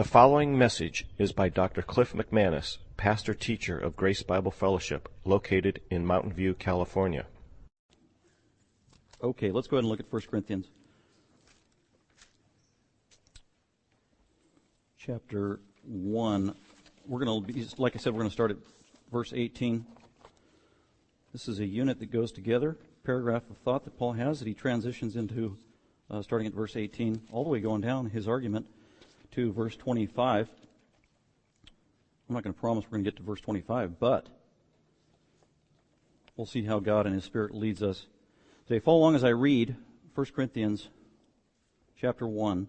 The following message is by Dr. Cliff McManus, pastor teacher of Grace Bible Fellowship, located in Mountain View, California. Okay, let's go ahead and look at 1 Corinthians. Chapter 1. We're going to be, like I said, we're going to start at verse 18. This is a unit that goes together, paragraph of thought that Paul has that he transitions into uh, starting at verse 18, all the way going down his argument to verse 25. I'm not going to promise we're going to get to verse 25, but we'll see how God and His Spirit leads us. Today, follow along as I read 1 Corinthians chapter 1,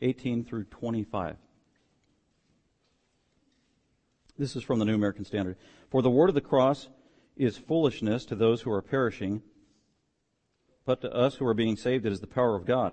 18 through 25. This is from the New American Standard. For the word of the cross is foolishness to those who are perishing, but to us who are being saved it is the power of God.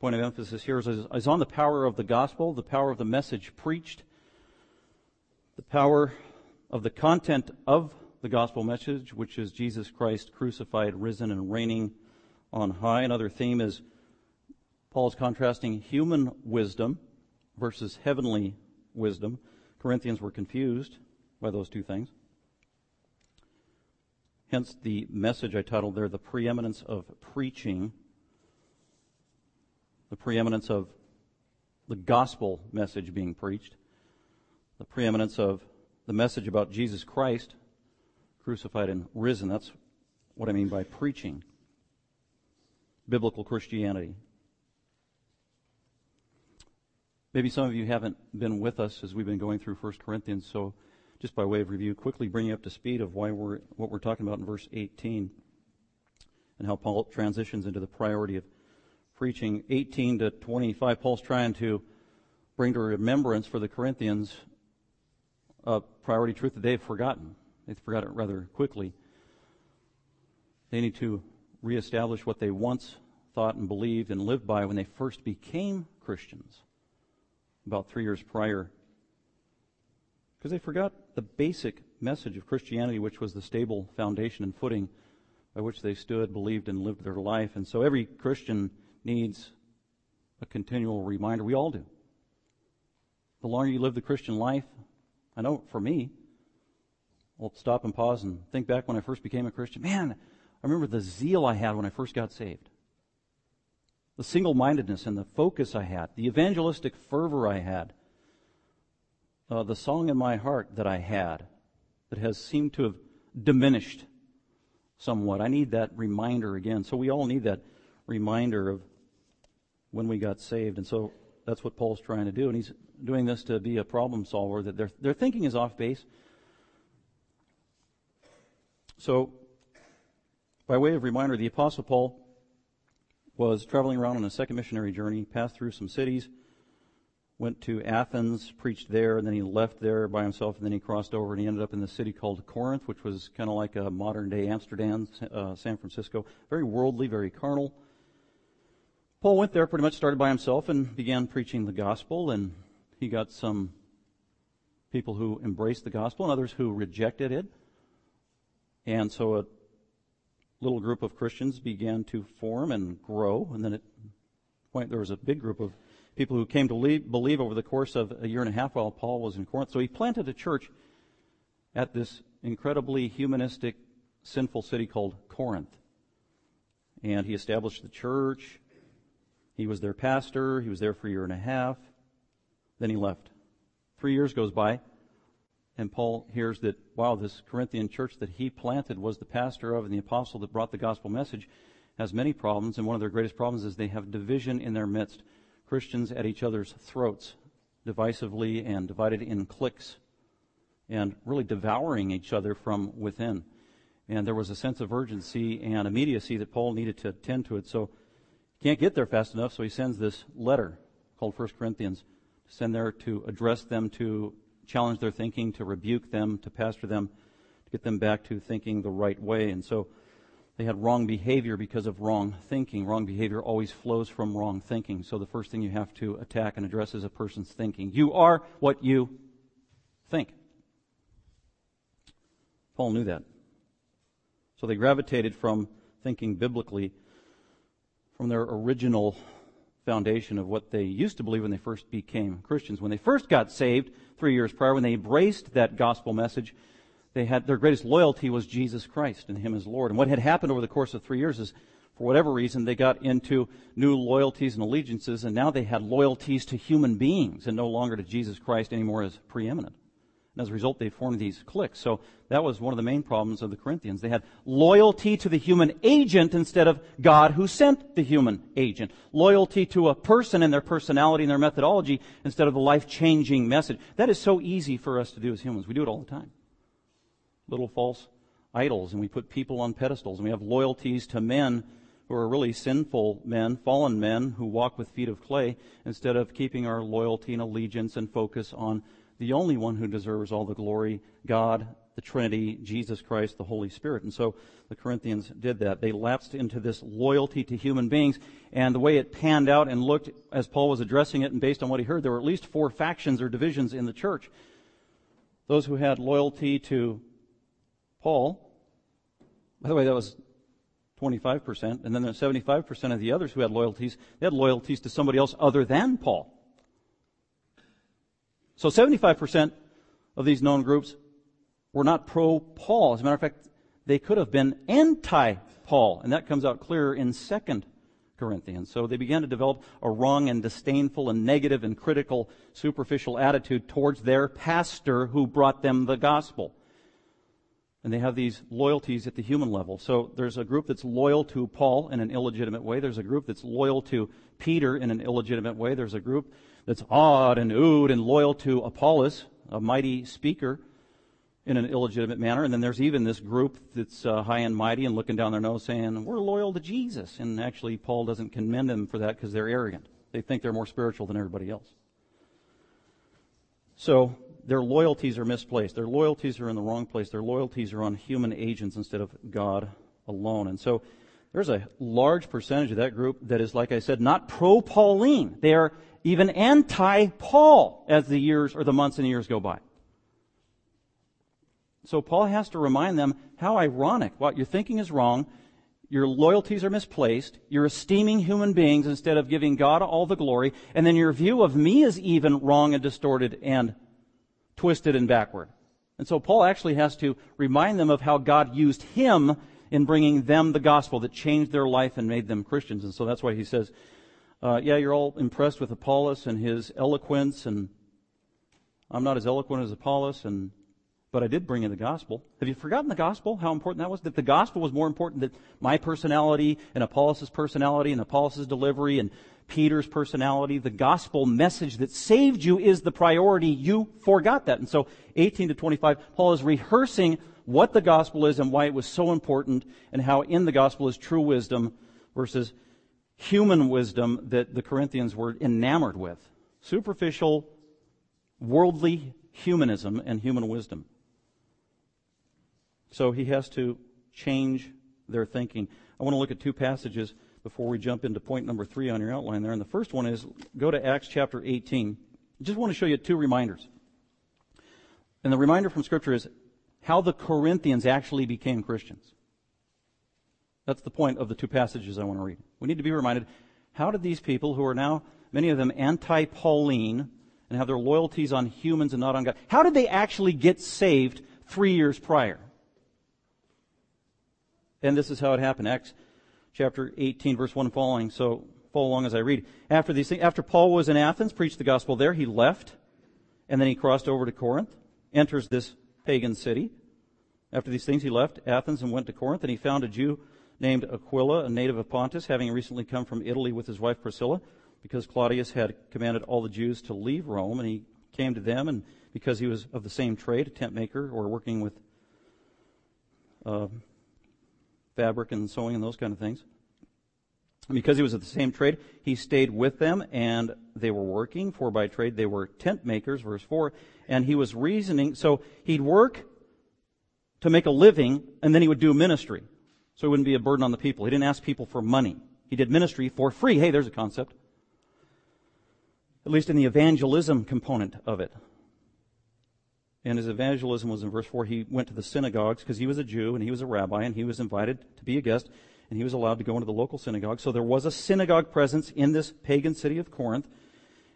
point of emphasis here is, is on the power of the gospel, the power of the message preached, the power of the content of the gospel message, which is Jesus Christ crucified, risen, and reigning on high. Another theme is Paul's contrasting human wisdom versus heavenly wisdom. Corinthians were confused by those two things. Hence the message I titled there, The Preeminence of Preaching the preeminence of the gospel message being preached, the preeminence of the message about Jesus Christ crucified and risen. That's what I mean by preaching biblical Christianity. Maybe some of you haven't been with us as we've been going through 1 Corinthians, so just by way of review, quickly bring you up to speed of why we're, what we're talking about in verse 18 and how Paul transitions into the priority of preaching 18 to 25, Paul's trying to bring to remembrance for the Corinthians a priority truth that they've forgotten. They forgot it rather quickly. They need to reestablish what they once thought and believed and lived by when they first became Christians, about three years prior. Because they forgot the basic message of Christianity, which was the stable foundation and footing by which they stood, believed, and lived their life. And so every Christian needs a continual reminder. We all do. The longer you live the Christian life, I know for me, I'll stop and pause and think back when I first became a Christian. Man, I remember the zeal I had when I first got saved. The single mindedness and the focus I had, the evangelistic fervor I had, uh, the song in my heart that I had that has seemed to have diminished somewhat. I need that reminder again. So we all need that reminder of when we got saved. And so that's what Paul's trying to do. And he's doing this to be a problem solver, that their, their thinking is off base. So, by way of reminder, the Apostle Paul was traveling around on a second missionary journey, passed through some cities, went to Athens, preached there, and then he left there by himself, and then he crossed over and he ended up in the city called Corinth, which was kind of like a modern day Amsterdam, uh, San Francisco. Very worldly, very carnal. Paul went there pretty much started by himself and began preaching the gospel, and he got some people who embraced the gospel and others who rejected it. And so a little group of Christians began to form and grow, and then at point there was a big group of people who came to leave, believe over the course of a year and a half while Paul was in Corinth. So he planted a church at this incredibly humanistic, sinful city called Corinth. And he established the church, he was their pastor. He was there for a year and a half. Then he left. Three years goes by, and Paul hears that, wow, this Corinthian church that he planted was the pastor of and the apostle that brought the gospel message has many problems, and one of their greatest problems is they have division in their midst. Christians at each other's throats, divisively and divided in cliques, and really devouring each other from within. And there was a sense of urgency and immediacy that Paul needed to attend to it. So can't get there fast enough, so he sends this letter called 1 Corinthians to send there to address them, to challenge their thinking, to rebuke them, to pastor them, to get them back to thinking the right way. And so they had wrong behavior because of wrong thinking. Wrong behavior always flows from wrong thinking. So the first thing you have to attack and address is a person's thinking. You are what you think. Paul knew that. So they gravitated from thinking biblically from their original foundation of what they used to believe when they first became Christians. When they first got saved three years prior, when they embraced that gospel message, they had their greatest loyalty was Jesus Christ and Him as Lord. And what had happened over the course of three years is, for whatever reason, they got into new loyalties and allegiances, and now they had loyalties to human beings and no longer to Jesus Christ anymore as preeminent. And as a result, they formed these cliques. So that was one of the main problems of the Corinthians. They had loyalty to the human agent instead of God who sent the human agent. Loyalty to a person and their personality and their methodology instead of the life-changing message. That is so easy for us to do as humans. We do it all the time little false idols and we put people on pedestals and we have loyalties to men who are really sinful men, fallen men who walk with feet of clay instead of keeping our loyalty and allegiance and focus on the only one who deserves all the glory, God, the Trinity, Jesus Christ, the Holy Spirit. And so the Corinthians did that. They lapsed into this loyalty to human beings. And the way it panned out and looked as Paul was addressing it and based on what he heard, there were at least four factions or divisions in the church. Those who had loyalty to Paul, by the way, that was 25%, and then there's 75% of the others who had loyalties, they had loyalties to somebody else other than Paul. So 75% of these known groups were not pro Paul. As a matter of fact, they could have been anti Paul, and that comes out clearer in 2 Corinthians. So they began to develop a wrong and disdainful and negative and critical superficial attitude towards their pastor who brought them the gospel and they have these loyalties at the human level. So there's a group that's loyal to Paul in an illegitimate way. There's a group that's loyal to Peter in an illegitimate way. There's a group that's awed and oohed and loyal to Apollos, a mighty speaker, in an illegitimate manner. And then there's even this group that's uh, high and mighty and looking down their nose saying, we're loyal to Jesus. And actually, Paul doesn't commend them for that because they're arrogant. They think they're more spiritual than everybody else. So their loyalties are misplaced. Their loyalties are in the wrong place. Their loyalties are on human agents instead of God alone. And so there's a large percentage of that group that is, like I said, not pro-Pauline. They are even anti-Paul as the years or the months and years go by. So Paul has to remind them how ironic. What you're thinking is wrong. Your loyalties are misplaced. You're esteeming human beings instead of giving God all the glory. And then your view of me is even wrong and distorted and twisted and backward. And so Paul actually has to remind them of how God used him in bringing them the gospel that changed their life and made them Christians. And so that's why he says, uh, yeah, you're all impressed with Apollos and his eloquence, and I'm not as eloquent as Apollos, and but I did bring in the gospel. Have you forgotten the gospel? How important that was? That the gospel was more important than my personality and Apollos' personality and Apollos' delivery and Peter's personality. The gospel message that saved you is the priority. You forgot that. And so 18 to 25, Paul is rehearsing what the gospel is and why it was so important and how in the gospel is true wisdom versus human wisdom that the Corinthians were enamored with. Superficial, worldly humanism and human wisdom. So he has to change their thinking. I want to look at two passages before we jump into point number three on your outline there. And the first one is go to Acts chapter 18. I just want to show you two reminders. And the reminder from Scripture is how the Corinthians actually became Christians. That's the point of the two passages I want to read. We need to be reminded how did these people, who are now, many of them, anti Pauline and have their loyalties on humans and not on God, how did they actually get saved three years prior? And this is how it happened. Acts chapter 18, verse 1 following. So follow along as I read. After these things, after Paul was in Athens, preached the gospel there, he left And then he crossed over to Corinth, enters this pagan city. After these things, he left Athens and went to Corinth, and he found a Jew named Aquila, a native of Pontus, having recently come from Italy with his wife Priscilla, because Claudius had commanded all the Jews to leave Rome, and he came to them, and because he was of the same trade, a tent maker, or working with uh, fabric and sewing and those kind of things. Because he was of the same trade, he stayed with them, and they were working, for by trade they were tent makers, verse 4, and he was reasoning, so he'd work to make a living, and then he would do ministry. So he wouldn't be a burden on the people. He didn't ask people for money. He did ministry for free. Hey, there's a concept. At least in the evangelism component of it. And his evangelism was in verse 4. He went to the synagogues because he was a Jew and he was a rabbi and he was invited to be a guest and he was allowed to go into the local synagogue. So there was a synagogue presence in this pagan city of Corinth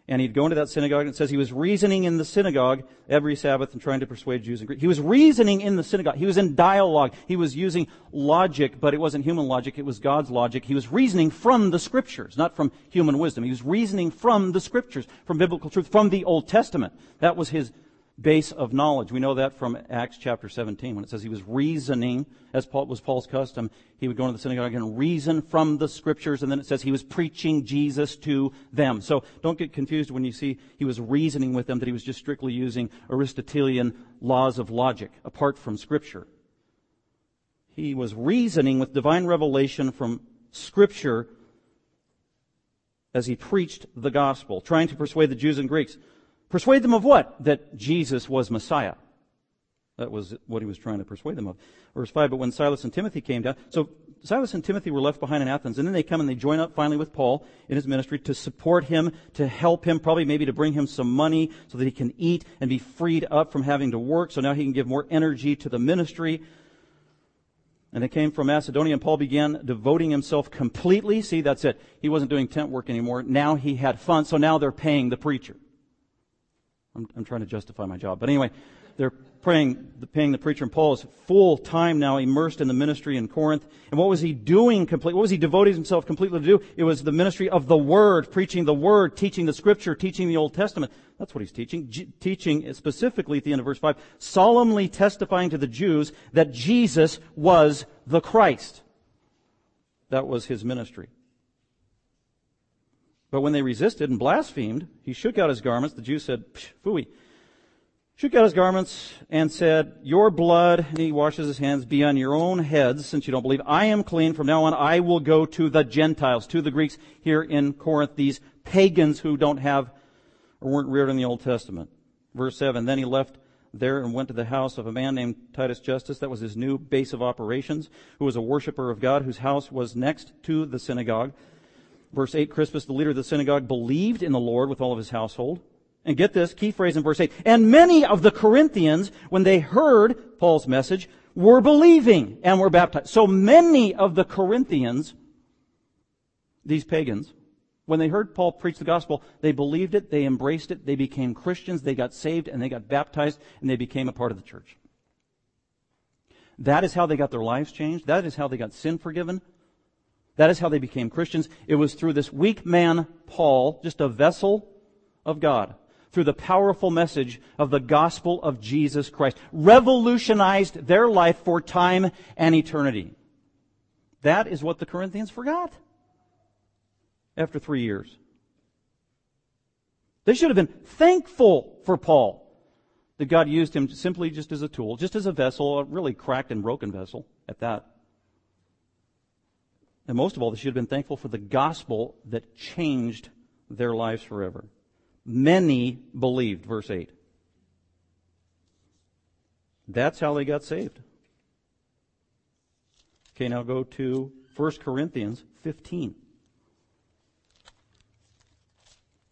and he'd go into that synagogue and it says he was reasoning in the synagogue every Sabbath and trying to persuade Jews and Greeks. He was reasoning in the synagogue. He was in dialogue. He was using logic, but it wasn't human logic, it was God's logic. He was reasoning from the scriptures, not from human wisdom. He was reasoning from the scriptures, from biblical truth, from the Old Testament. That was his base of knowledge. We know that from Acts chapter 17 when it says he was reasoning, as Paul, was Paul's custom. He would go into the synagogue and reason from the scriptures, and then it says he was preaching Jesus to them. So don't get confused when you see he was reasoning with them that he was just strictly using Aristotelian laws of logic apart from scripture. He was reasoning with divine revelation from scripture as he preached the gospel, trying to persuade the Jews and Greeks. Persuade them of what? That Jesus was Messiah. That was what he was trying to persuade them of. Verse 5, but when Silas and Timothy came down, so Silas and Timothy were left behind in Athens, and then they come and they join up finally with Paul in his ministry to support him, to help him, probably maybe to bring him some money so that he can eat and be freed up from having to work, so now he can give more energy to the ministry. And they came from Macedonia, and Paul began devoting himself completely. See, that's it. He wasn't doing tent work anymore. Now he had fun, so now they're paying the preacher. I'm, I'm trying to justify my job. But anyway, they're praying, paying the preacher, and Paul is full time now immersed in the ministry in Corinth. And what was he doing complete? What was he devoting himself completely to do? It was the ministry of the Word, preaching the Word, teaching the Scripture, teaching the Old Testament. That's what he's teaching. G- teaching specifically at the end of verse 5, solemnly testifying to the Jews that Jesus was the Christ. That was his ministry. But when they resisted and blasphemed, he shook out his garments. The Jews said, Phooey. Shook out his garments and said, Your blood, and he washes his hands, be on your own heads, since you don't believe. I am clean. From now on, I will go to the Gentiles, to the Greeks here in Corinth, these pagans who don't have or weren't reared in the Old Testament. Verse 7, Then he left there and went to the house of a man named Titus Justus. That was his new base of operations, who was a worshiper of God, whose house was next to the synagogue. Verse 8, Crispus, the leader of the synagogue, believed in the Lord with all of his household. And get this, key phrase in verse 8. And many of the Corinthians, when they heard Paul's message, were believing and were baptized. So many of the Corinthians, these pagans, when they heard Paul preach the gospel, they believed it, they embraced it, they became Christians, they got saved, and they got baptized, and they became a part of the church. That is how they got their lives changed. That is how they got sin forgiven. That is how they became Christians. It was through this weak man, Paul, just a vessel of God, through the powerful message of the gospel of Jesus Christ, revolutionized their life for time and eternity. That is what the Corinthians forgot after three years. They should have been thankful for Paul that God used him simply just as a tool, just as a vessel, a really cracked and broken vessel at that. And most of all, they should have been thankful for the gospel that changed their lives forever. Many believed, verse 8. That's how they got saved. Okay, now go to 1 Corinthians 15.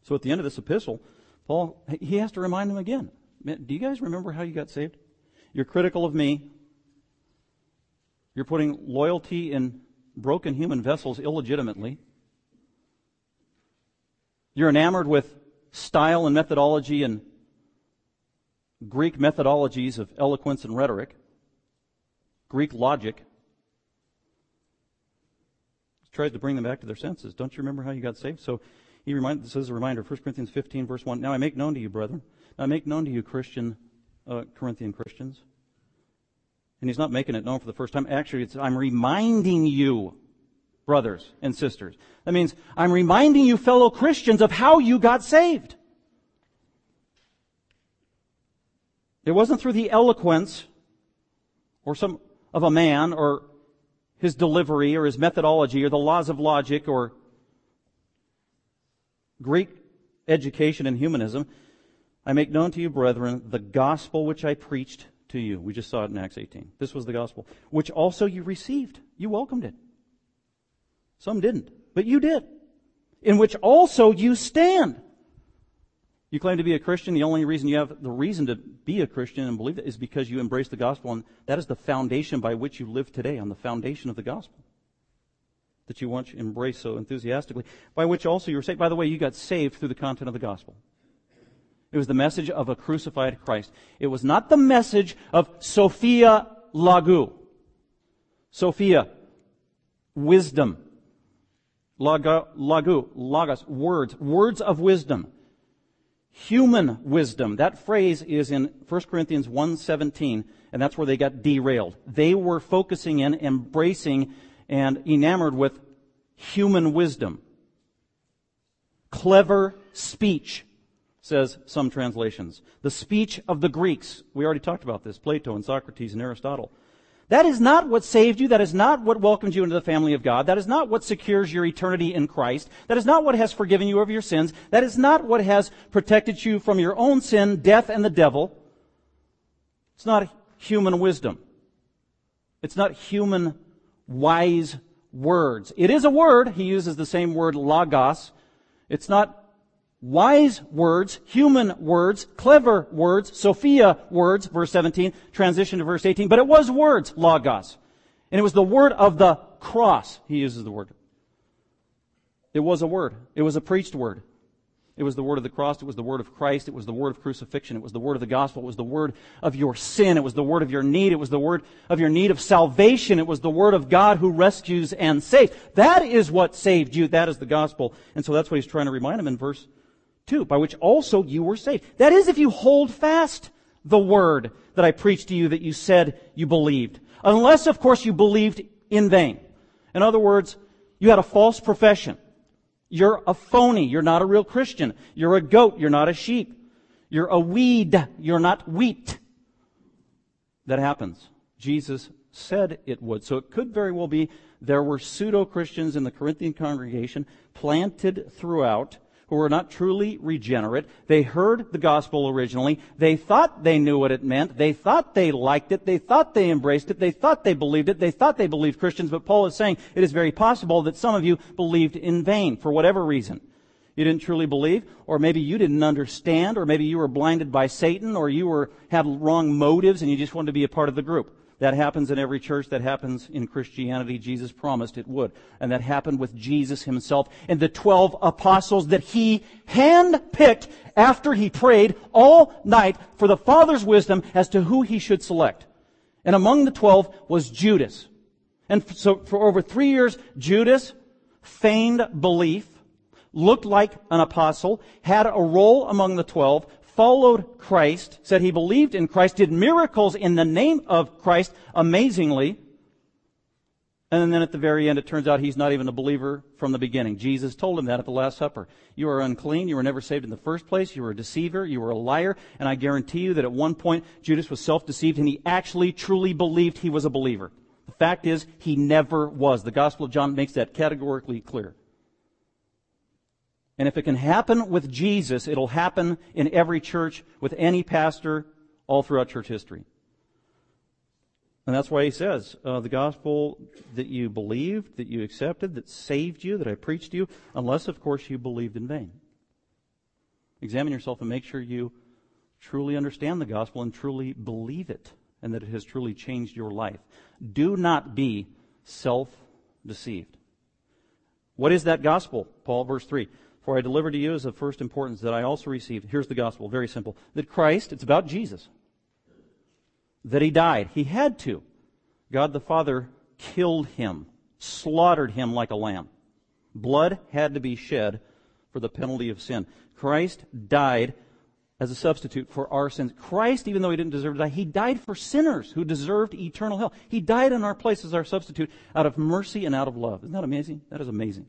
So at the end of this epistle, Paul, he has to remind them again. Do you guys remember how you got saved? You're critical of me. You're putting loyalty in broken human vessels illegitimately. You're enamored with style and methodology and Greek methodologies of eloquence and rhetoric, Greek logic. He tries to bring them back to their senses. Don't you remember how you got saved? So He remind, this is a reminder, 1 Corinthians 15, verse 1. Now I make known to you, brethren, now I make known to you, Christian, uh, Corinthian Christians. And he's not making it known for the first time. Actually, it's, I'm reminding you, brothers and sisters. That means I'm reminding you, fellow Christians, of how you got saved. It wasn't through the eloquence or some of a man or his delivery or his methodology or the laws of logic or Greek education and humanism. I make known to you, brethren, the gospel which I preached to you. We just saw it in Acts 18. This was the gospel, which also you received. You welcomed it. Some didn't, but you did. In which also you stand. You claim to be a Christian. The only reason you have the reason to be a Christian and believe it is because you embrace the gospel, and that is the foundation by which you live today, on the foundation of the gospel that you once embraced so enthusiastically, by which also you were saved. By the way, you got saved through the content of the gospel. It was the message of a crucified Christ. It was not the message of Sophia Logou. Sophia, wisdom. Lagu, lagu, logos, words, words of wisdom. Human wisdom. That phrase is in 1 Corinthians 1.17, and that's where they got derailed. They were focusing in, embracing, and enamored with human wisdom. Clever speech says some translations. The speech of the Greeks. We already talked about this. Plato and Socrates and Aristotle. That is not what saved you. That is not what welcomes you into the family of God. That is not what secures your eternity in Christ. That is not what has forgiven you of your sins. That is not what has protected you from your own sin, death, and the devil. It's not human wisdom. It's not human wise words. It is a word. He uses the same word logos. It's not wise words, human words, clever words, Sophia words, verse 17, transition to verse 18, but it was words, logos. And it was the word of the cross, he uses the word. It was a word. It was a preached word. It was the word of the cross. It was the word of Christ. It was the word of crucifixion. It was the word of the gospel. It was the word of your sin. It was the word of your need. It was the word of your need of salvation. It was the word of God who rescues and saves. That is what saved you. That is the gospel. And so that's what he's trying to remind him in verse 2, by which also you were saved. That is if you hold fast the word that I preached to you that you said you believed. Unless, of course, you believed in vain. In other words, you had a false profession. You're a phony. You're not a real Christian. You're a goat. You're not a sheep. You're a weed. You're not wheat. That happens. Jesus said it would. So it could very well be there were pseudo Christians in the Corinthian congregation planted throughout who were not truly regenerate. They heard the gospel originally. They thought they knew what it meant. They thought they liked it. They thought they embraced it. They thought they believed it. They thought they believed Christians. But Paul is saying it is very possible that some of you believed in vain for whatever reason. You didn't truly believe, or maybe you didn't understand, or maybe you were blinded by Satan, or you were, had wrong motives and you just wanted to be a part of the group. That happens in every church. That happens in Christianity. Jesus promised it would. And that happened with Jesus himself and the 12 apostles that he handpicked after he prayed all night for the Father's wisdom as to who he should select. And among the 12 was Judas. And so for over three years, Judas feigned belief, looked like an apostle, had a role among the 12, followed Christ, said he believed in Christ, did miracles in the name of Christ amazingly. And then at the very end, it turns out he's not even a believer from the beginning. Jesus told him that at the Last Supper. You are unclean. You were never saved in the first place. You were a deceiver. You were a liar. And I guarantee you that at one point, Judas was self-deceived and he actually truly believed he was a believer. The fact is, he never was. The Gospel of John makes that categorically clear. And if it can happen with Jesus, it'll happen in every church with any pastor all throughout church history. And that's why he says, uh, the gospel that you believed, that you accepted, that saved you, that I preached to you, unless, of course, you believed in vain. Examine yourself and make sure you truly understand the gospel and truly believe it, and that it has truly changed your life. Do not be self-deceived. What is that gospel? Paul, verse 3. For I delivered to you as of first importance that I also received. Here's the gospel, very simple. That Christ, it's about Jesus. That he died. He had to. God the Father killed him, slaughtered him like a lamb. Blood had to be shed for the penalty of sin. Christ died as a substitute for our sins. Christ, even though he didn't deserve to die, he died for sinners who deserved eternal hell. He died in our place as our substitute out of mercy and out of love. Isn't that amazing? That is amazing.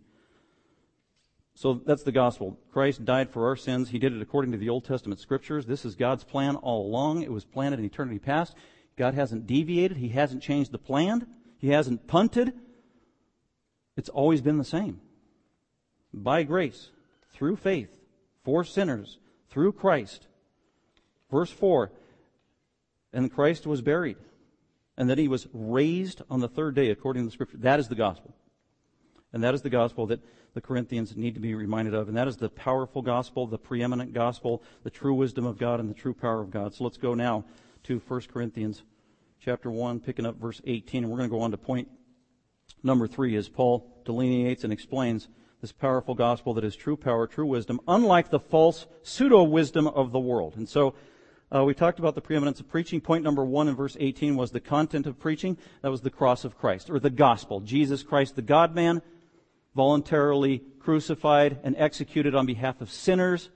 So that's the gospel. Christ died for our sins. He did it according to the Old Testament scriptures. This is God's plan all along. It was planned in eternity past. God hasn't deviated. He hasn't changed the plan. He hasn't punted. It's always been the same. By grace, through faith, for sinners, through Christ. Verse 4 And Christ was buried, and that he was raised on the third day according to the Scripture. That is the gospel. And that is the gospel that the Corinthians need to be reminded of. And that is the powerful gospel, the preeminent gospel, the true wisdom of God, and the true power of God. So let's go now to 1 Corinthians chapter 1, picking up verse 18. And we're going to go on to point number 3 as Paul delineates and explains this powerful gospel that is true power, true wisdom, unlike the false pseudo wisdom of the world. And so uh, we talked about the preeminence of preaching. Point number one in verse 18 was the content of preaching. That was the cross of Christ, or the gospel. Jesus Christ, the God man, voluntarily crucified and executed on behalf of sinners,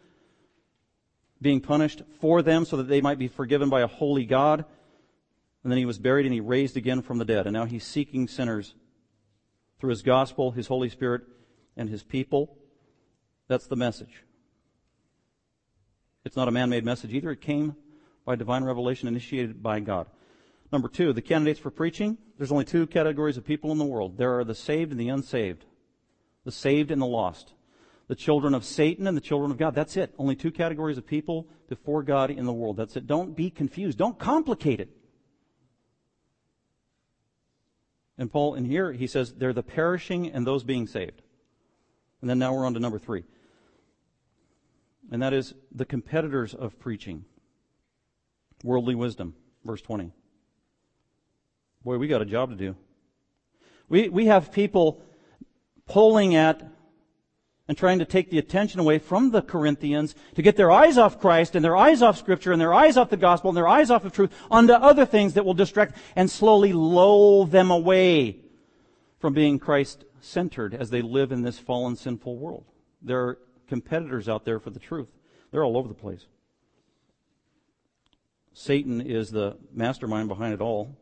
being punished for them so that they might be forgiven by a holy God. And then he was buried and he raised again from the dead. And now he's seeking sinners through his gospel, his Holy Spirit, and his people. That's the message. It's not a man made message either. It came by divine revelation initiated by God. Number two, the candidates for preaching. There's only two categories of people in the world. There are the saved and the unsaved. The saved and the lost. The children of Satan and the children of God. That's it. Only two categories of people before God in the world. That's it. Don't be confused. Don't complicate it. And Paul, in here, he says they're the perishing and those being saved. And then now we're on to number three. And that is the competitors of preaching. Worldly wisdom, verse 20. Boy, we got a job to do. We, we have people pulling at and trying to take the attention away from the Corinthians to get their eyes off Christ and their eyes off Scripture and their eyes off the gospel and their eyes off of truth onto other things that will distract and slowly lull them away from being Christ centered as they live in this fallen, sinful world. There are competitors out there for the truth. They're all over the place. Satan is the mastermind behind it all.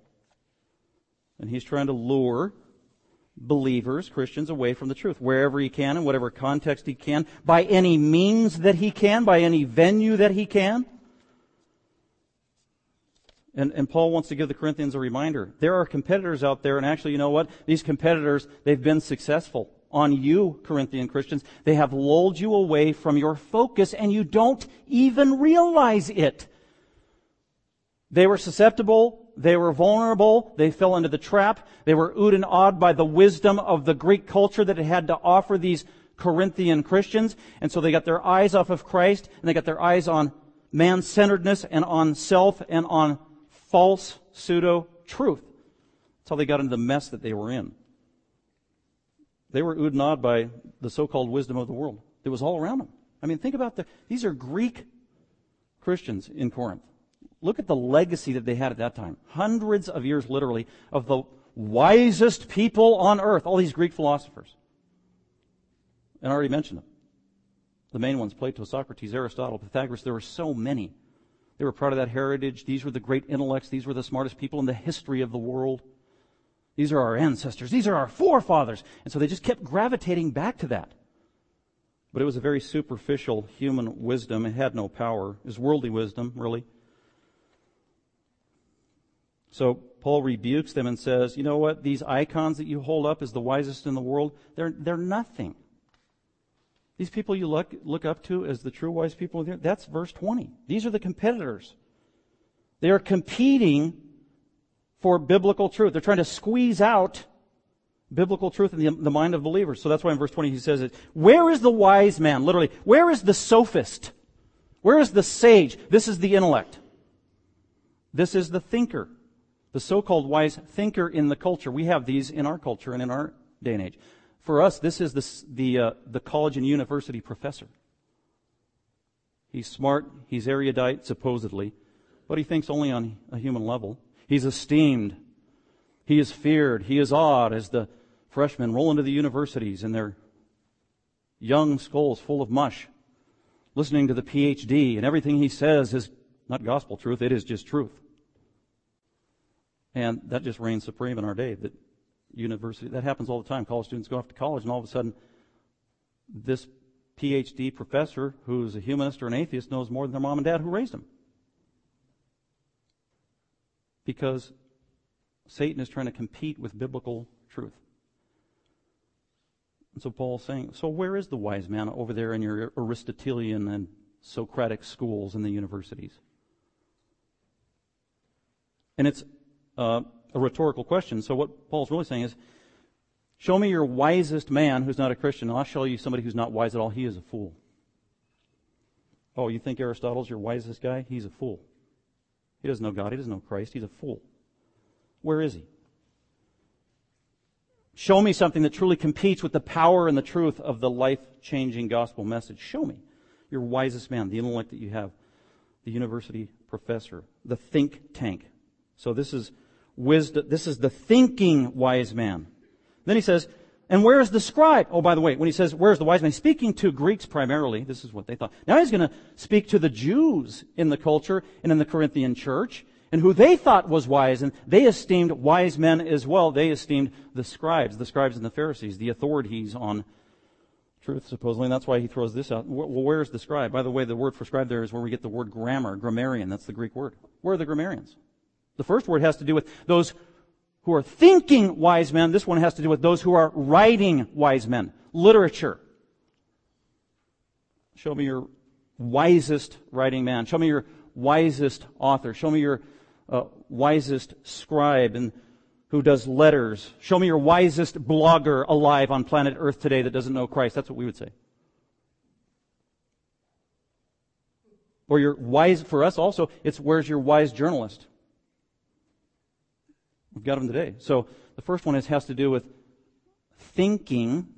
And he's trying to lure believers, Christians, away from the truth wherever he can, in whatever context he can, by any means that he can, by any venue that he can. And, and Paul wants to give the Corinthians a reminder. There are competitors out there, and actually, you know what? These competitors, they've been successful on you, Corinthian Christians. They have lulled you away from your focus, and you don't even realize it. They were susceptible. They were vulnerable. They fell into the trap. They were oohed and awed by the wisdom of the Greek culture that it had to offer these Corinthian Christians. And so they got their eyes off of Christ, and they got their eyes on man-centeredness and on self and on false pseudo truth. That's how they got into the mess that they were in. They were oohed and awed by the so-called wisdom of the world. It was all around them. I mean, think about the, these are Greek Christians in Corinth. Look at the legacy that they had at that time. Hundreds of years, literally, of the wisest people on earth. All these Greek philosophers. And I already mentioned them. The main ones, Plato, Socrates, Aristotle, Pythagoras, there were so many. They were proud of that heritage. These were the great intellects. These were the smartest people in the history of the world. These are our ancestors. These are our forefathers. And so they just kept gravitating back to that. But it was a very superficial human wisdom. It had no power. It was worldly wisdom, really. So Paul rebukes them and says, you know what? These icons that you hold up as the wisest in the world, they're, they're nothing. These people you look, look up to as the true wise people, that's verse 20. These are the competitors. They are competing for biblical truth. They're trying to squeeze out biblical truth in the, the, mind of believers. So that's why in verse 20 he says it. Where is the wise man? Literally, where is the sophist? Where is the sage? This is the intellect. This is the thinker. The so-called wise thinker in the culture. We have these in our culture and in our day and age. For us, this is the, the, uh, the college and university professor. He's smart, he's erudite, supposedly, but he thinks only on a human level. He's esteemed, he is feared, he is awed as the freshmen roll into the universities and they're young skulls full of mush, listening to the PhD, and everything he says is not gospel truth, it is just truth. And that just reigns supreme in our day. That university, that happens all the time. College students go off to college, and all of a sudden, this PhD professor, who's a humanist or an atheist, knows more than their mom and dad who raised them. Because Satan is trying to compete with biblical truth. And so Paul's saying, so where is the wise man over there in your Aristotelian and Socratic schools and the universities? And it's uh, a rhetorical question. So what Paul's really saying is, show me your wisest man who's not a Christian, and I'll show you somebody who's not wise at all. He is a fool. Oh, you think Aristotle's your wisest guy? He's a fool. He doesn't know God. He doesn't know Christ. He's a fool. Where is he? Show me something that truly competes with the power and the truth of the life changing gospel message. Show me your wisest man, the intellect that you have, the university professor, the think tank. So this is wisdom, this is the thinking wise man. Then he says, and where is the scribe? Oh, by the way, when he says, where's the wise man? He's speaking to Greeks primarily. This is what they thought. Now he's going to speak to the Jews in the culture and in the Corinthian church and who they thought was wise, and they esteemed wise men as well. They esteemed the scribes, the scribes and the Pharisees, the authorities on truth, supposedly, and that's why he throws this out. Well, where's the scribe? By the way, the word for scribe there is where we get the word grammar, grammarian. That's the Greek word. Where are the grammarians? The first word has to do with those who are thinking wise men. This one has to do with those who are writing wise men. Literature. Show me your wisest writing man. Show me your wisest author. Show me your uh, wisest scribe and who does letters. Show me your wisest blogger alive on planet Earth today that doesn't know Christ. That's what we would say. Or your wise, for us also, it's where's your wise journalist? We've got them today. So the first one is, has to do with thinking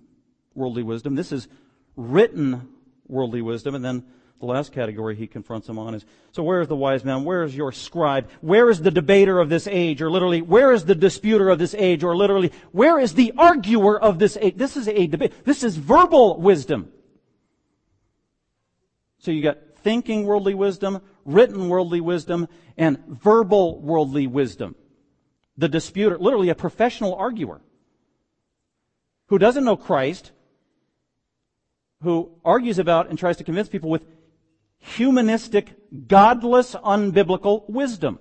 worldly wisdom. This is written worldly wisdom. And then the last category he confronts them on is, so where is the wise man? Where is your scribe? Where is the debater of this age? Or literally, where is the disputer of this age? Or literally, where is the arguer of this age? This is a debate. This is verbal wisdom. So you got thinking worldly wisdom, written worldly wisdom, and verbal worldly wisdom the disputer, literally a professional arguer, who doesn't know Christ, who argues about and tries to convince people with humanistic, godless, unbiblical wisdom.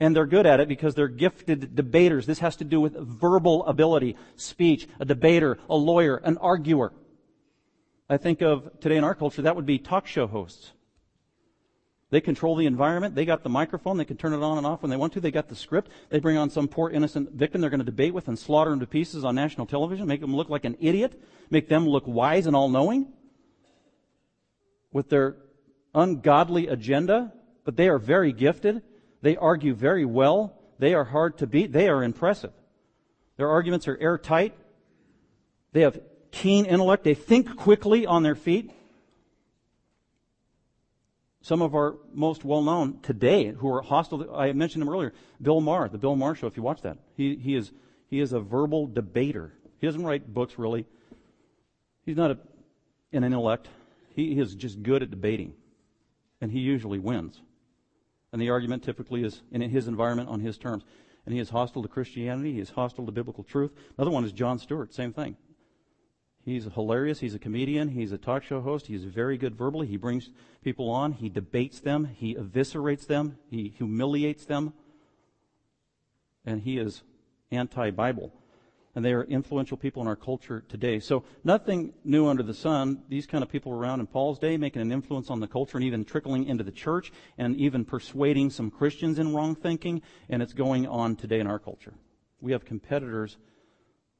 And they're good at it because they're gifted debaters. This has to do with verbal ability, speech, a debater, a lawyer, an arguer. I think of today in our culture, that would be talk show hosts. They control the environment. They got the microphone. They can turn it on and off when they want to. They got the script. They bring on some poor innocent victim they're going to debate with and slaughter him to pieces on national television, make them look like an idiot, make them look wise and all knowing with their ungodly agenda. But they are very gifted. They argue very well. They are hard to beat. They are impressive. Their arguments are airtight. They have keen intellect. They think quickly on their feet. Some of our most well known today who are hostile, I mentioned him earlier, Bill Maher, the Bill Maher show, if you watch that. He, he, is, he is a verbal debater. He doesn't write books really. He's not a, an intellect. He, is just good at debating. And he usually wins. And the argument typically is in his environment on his terms. And he is hostile to Christianity. He is hostile to biblical truth. Another one is Jon Stewart. Same thing. He's hilarious. He's a comedian. He's a talk show host. He's very good verbally. He brings people on. He debates them. He eviscerates them. He humiliates them. And he is anti Bible. And they are influential people in our culture today. So nothing new under the sun. These kind of people were around in Paul's day making an influence on the culture and even trickling into the church and even persuading some Christians in wrong thinking. And it's going on today in our culture. We have competitors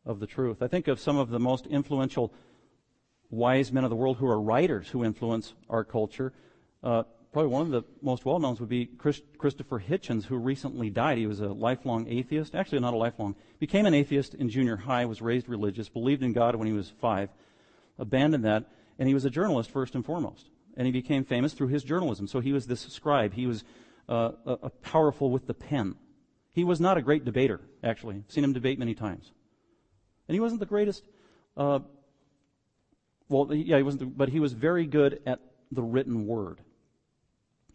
of the truth. I think of some of the most influential wise men of the world who are writers who influence our culture. Uh, probably one of the most well known would be Chris, Christopher Hitchens, who recently died. He was a lifelong atheist. Actually, not a lifelong. Became an atheist in junior high, was raised religious, believed in God when he was five, abandoned that, and he was a journalist first and foremost. And he became famous through his journalism. So he was this scribe. He was uh, a, a powerful with the pen. He was not a great debater, actually. I've seen him debate many times. And he wasn't the greatest uh, well, yeah, he wasn't, but he was very good at the written word,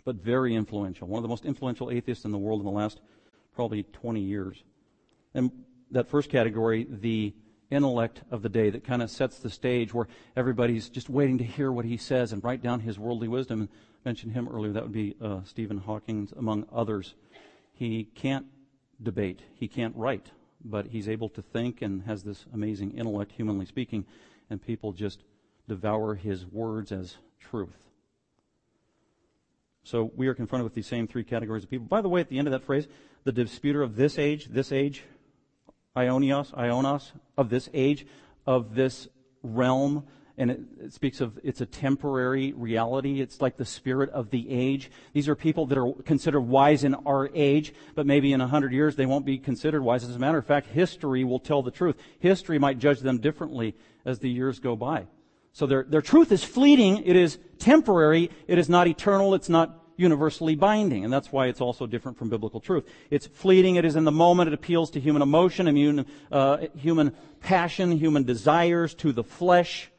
but very influential. One of the most influential atheists in the world in the last probably 20 years. And that first category, the intellect of the day that kind of sets the stage where everybody's just waiting to hear what he says and write down his worldly wisdom. And mentioned him earlier. That would be uh, Stephen Hawking, among others. He can't debate. He can't write, but he's able to think and has this amazing intellect, humanly speaking, and people just devour his words as truth. So we are confronted with these same three categories of people. By the way, at the end of that phrase, the disputer of this age, this age, Ionios, Ionos, of this age, of this realm, and it, it, speaks of it's a temporary reality. It's like the spirit of the age. These are people that are considered wise in our age, but maybe in a hundred years they won't be considered wise. As a matter of fact, history will tell the truth. History might judge them differently as the years go by. So their, their truth is fleeting. It is temporary. It is not eternal. It's not universally binding. And that's why it's also different from biblical truth. It's fleeting. It is in the moment. It appeals to human emotion, immune, uh, human passion, human desires, to the flesh.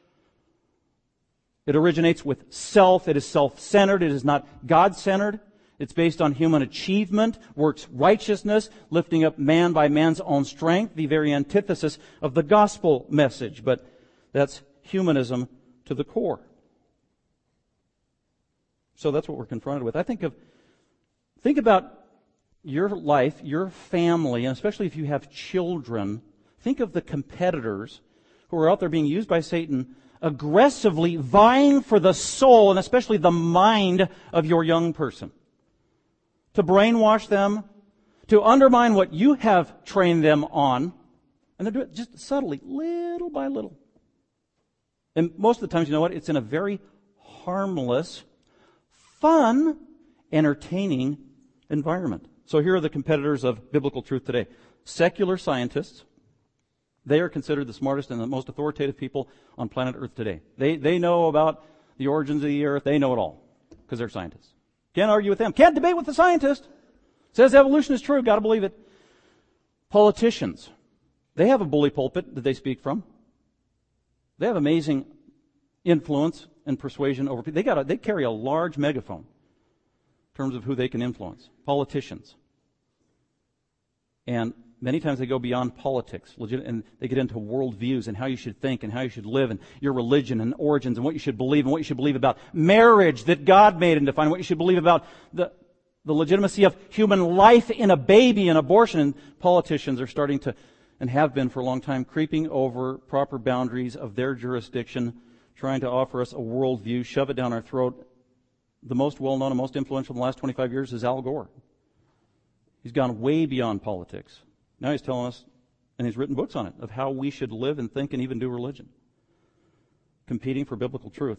It originates with self. It is self-centered. It is not God-centered. It's based on human achievement, works righteousness, lifting up man by man's own strength, the very antithesis of the gospel message. But that's humanism to the core. So that's what we're confronted with. I think of, think about your life, your family, and especially if you have children, think of the competitors who are out there being used by Satan aggressively vying for the soul and especially the mind of your young person. To brainwash them, to undermine what you have trained them on, and they're doing it just subtly, little by little. And most of the times, you know what? It's in a very harmless, fun, entertaining environment. So here are the competitors of biblical truth today. Secular scientists, they are considered the smartest and the most authoritative people on planet Earth today. They, they know about the origins of the earth. They know it all because they're scientists. Can't argue with them. Can't debate with the scientist. Says evolution is true. Got to believe it. Politicians. They have a bully pulpit that they speak from. They have amazing influence and persuasion over people. They got a, they carry a large megaphone in terms of who they can influence. Politicians. And Many times they go beyond politics, legit, and they get into worldviews and how you should think and how you should live and your religion and origins and what you should believe and what you should believe about marriage that God made and defined, what you should believe about the, the legitimacy of human life in a baby and abortion. And politicians are starting to, and have been for a long time, creeping over proper boundaries of their jurisdiction, trying to offer us a worldview, shove it down our throat. The most well known and most influential in the last 25 years is Al Gore. He's gone way beyond politics. Now he's telling us, and he's written books on it, of how we should live and think and even do religion. Competing for biblical truth.